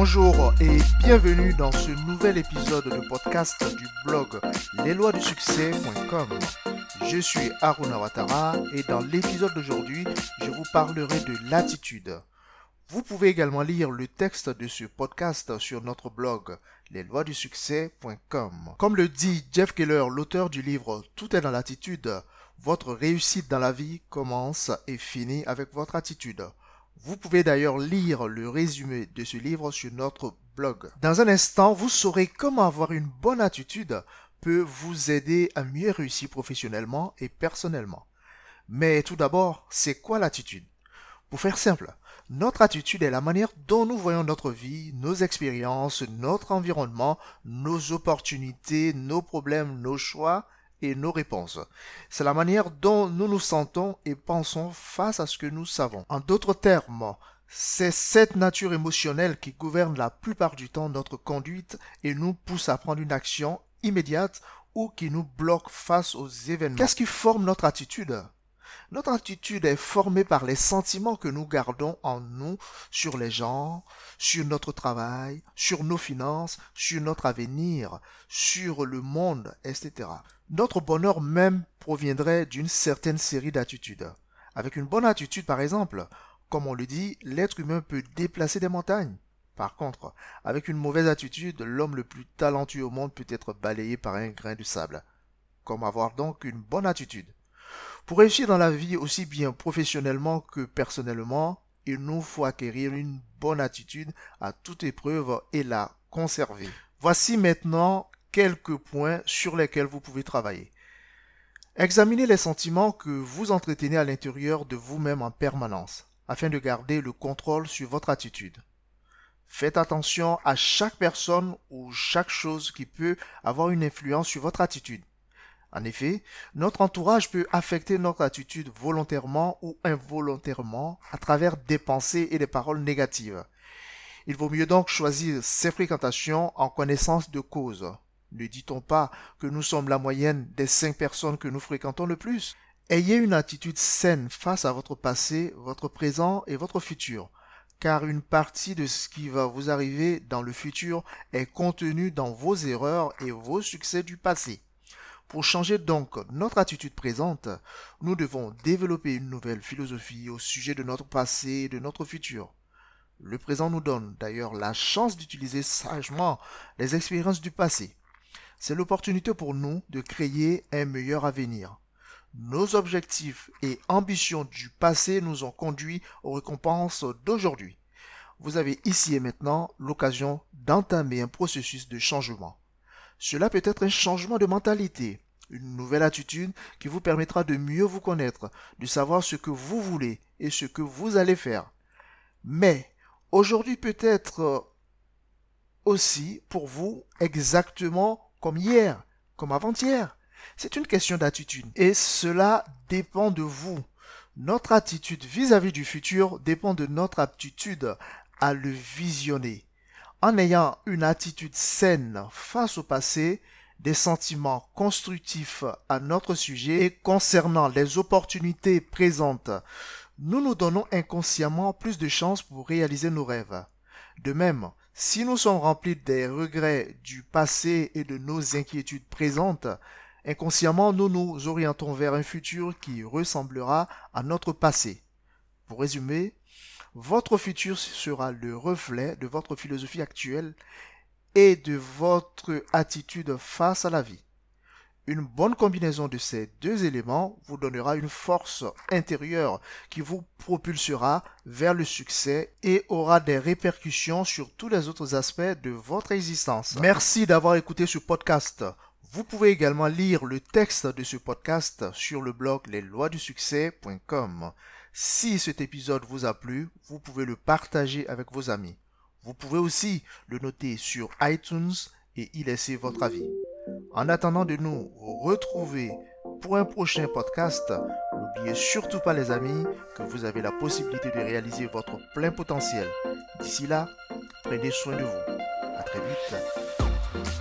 Bonjour et bienvenue dans ce nouvel épisode de podcast du blog lesloisdusuccès.com. Je suis Aruna Watara et dans l'épisode d'aujourd'hui, je vous parlerai de l'attitude. Vous pouvez également lire le texte de ce podcast sur notre blog lesloisdusuccès.com. Comme le dit Jeff Keller, l'auteur du livre Tout est dans l'attitude, votre réussite dans la vie commence et finit avec votre attitude. Vous pouvez d'ailleurs lire le résumé de ce livre sur notre blog. Dans un instant, vous saurez comment avoir une bonne attitude peut vous aider à mieux réussir professionnellement et personnellement. Mais tout d'abord, c'est quoi l'attitude? Pour faire simple, notre attitude est la manière dont nous voyons notre vie, nos expériences, notre environnement, nos opportunités, nos problèmes, nos choix et nos réponses. C'est la manière dont nous nous sentons et pensons face à ce que nous savons. En d'autres termes, c'est cette nature émotionnelle qui gouverne la plupart du temps notre conduite et nous pousse à prendre une action immédiate ou qui nous bloque face aux événements. Qu'est-ce qui forme notre attitude? Notre attitude est formée par les sentiments que nous gardons en nous sur les gens, sur notre travail, sur nos finances, sur notre avenir, sur le monde, etc. Notre bonheur même proviendrait d'une certaine série d'attitudes. Avec une bonne attitude, par exemple, comme on le dit, l'être humain peut déplacer des montagnes. Par contre, avec une mauvaise attitude, l'homme le plus talentueux au monde peut être balayé par un grain de sable. Comme avoir donc une bonne attitude. Pour réussir dans la vie aussi bien professionnellement que personnellement, il nous faut acquérir une bonne attitude à toute épreuve et la conserver. Voici maintenant quelques points sur lesquels vous pouvez travailler. Examinez les sentiments que vous entretenez à l'intérieur de vous-même en permanence, afin de garder le contrôle sur votre attitude. Faites attention à chaque personne ou chaque chose qui peut avoir une influence sur votre attitude. En effet, notre entourage peut affecter notre attitude volontairement ou involontairement à travers des pensées et des paroles négatives. Il vaut mieux donc choisir ses fréquentations en connaissance de cause. Ne dit-on pas que nous sommes la moyenne des cinq personnes que nous fréquentons le plus? Ayez une attitude saine face à votre passé, votre présent et votre futur, car une partie de ce qui va vous arriver dans le futur est contenue dans vos erreurs et vos succès du passé. Pour changer donc notre attitude présente, nous devons développer une nouvelle philosophie au sujet de notre passé et de notre futur. Le présent nous donne d'ailleurs la chance d'utiliser sagement les expériences du passé. C'est l'opportunité pour nous de créer un meilleur avenir. Nos objectifs et ambitions du passé nous ont conduits aux récompenses d'aujourd'hui. Vous avez ici et maintenant l'occasion d'entamer un processus de changement. Cela peut être un changement de mentalité, une nouvelle attitude qui vous permettra de mieux vous connaître, de savoir ce que vous voulez et ce que vous allez faire. Mais aujourd'hui peut être euh, aussi pour vous exactement comme hier, comme avant-hier. C'est une question d'attitude et cela dépend de vous. Notre attitude vis-à-vis -vis du futur dépend de notre aptitude à le visionner en ayant une attitude saine face au passé, des sentiments constructifs à notre sujet et concernant les opportunités présentes, nous nous donnons inconsciemment plus de chances pour réaliser nos rêves. De même, si nous sommes remplis des regrets du passé et de nos inquiétudes présentes, inconsciemment nous nous orientons vers un futur qui ressemblera à notre passé. Pour résumer, votre futur sera le reflet de votre philosophie actuelle et de votre attitude face à la vie. Une bonne combinaison de ces deux éléments vous donnera une force intérieure qui vous propulsera vers le succès et aura des répercussions sur tous les autres aspects de votre existence. Merci d'avoir écouté ce podcast. Vous pouvez également lire le texte de ce podcast sur le blog lesloisdusuccès.com. Si cet épisode vous a plu, vous pouvez le partager avec vos amis. Vous pouvez aussi le noter sur iTunes et y laisser votre avis. En attendant de nous retrouver pour un prochain podcast, n'oubliez surtout pas les amis que vous avez la possibilité de réaliser votre plein potentiel. D'ici là, prenez soin de vous. À très vite.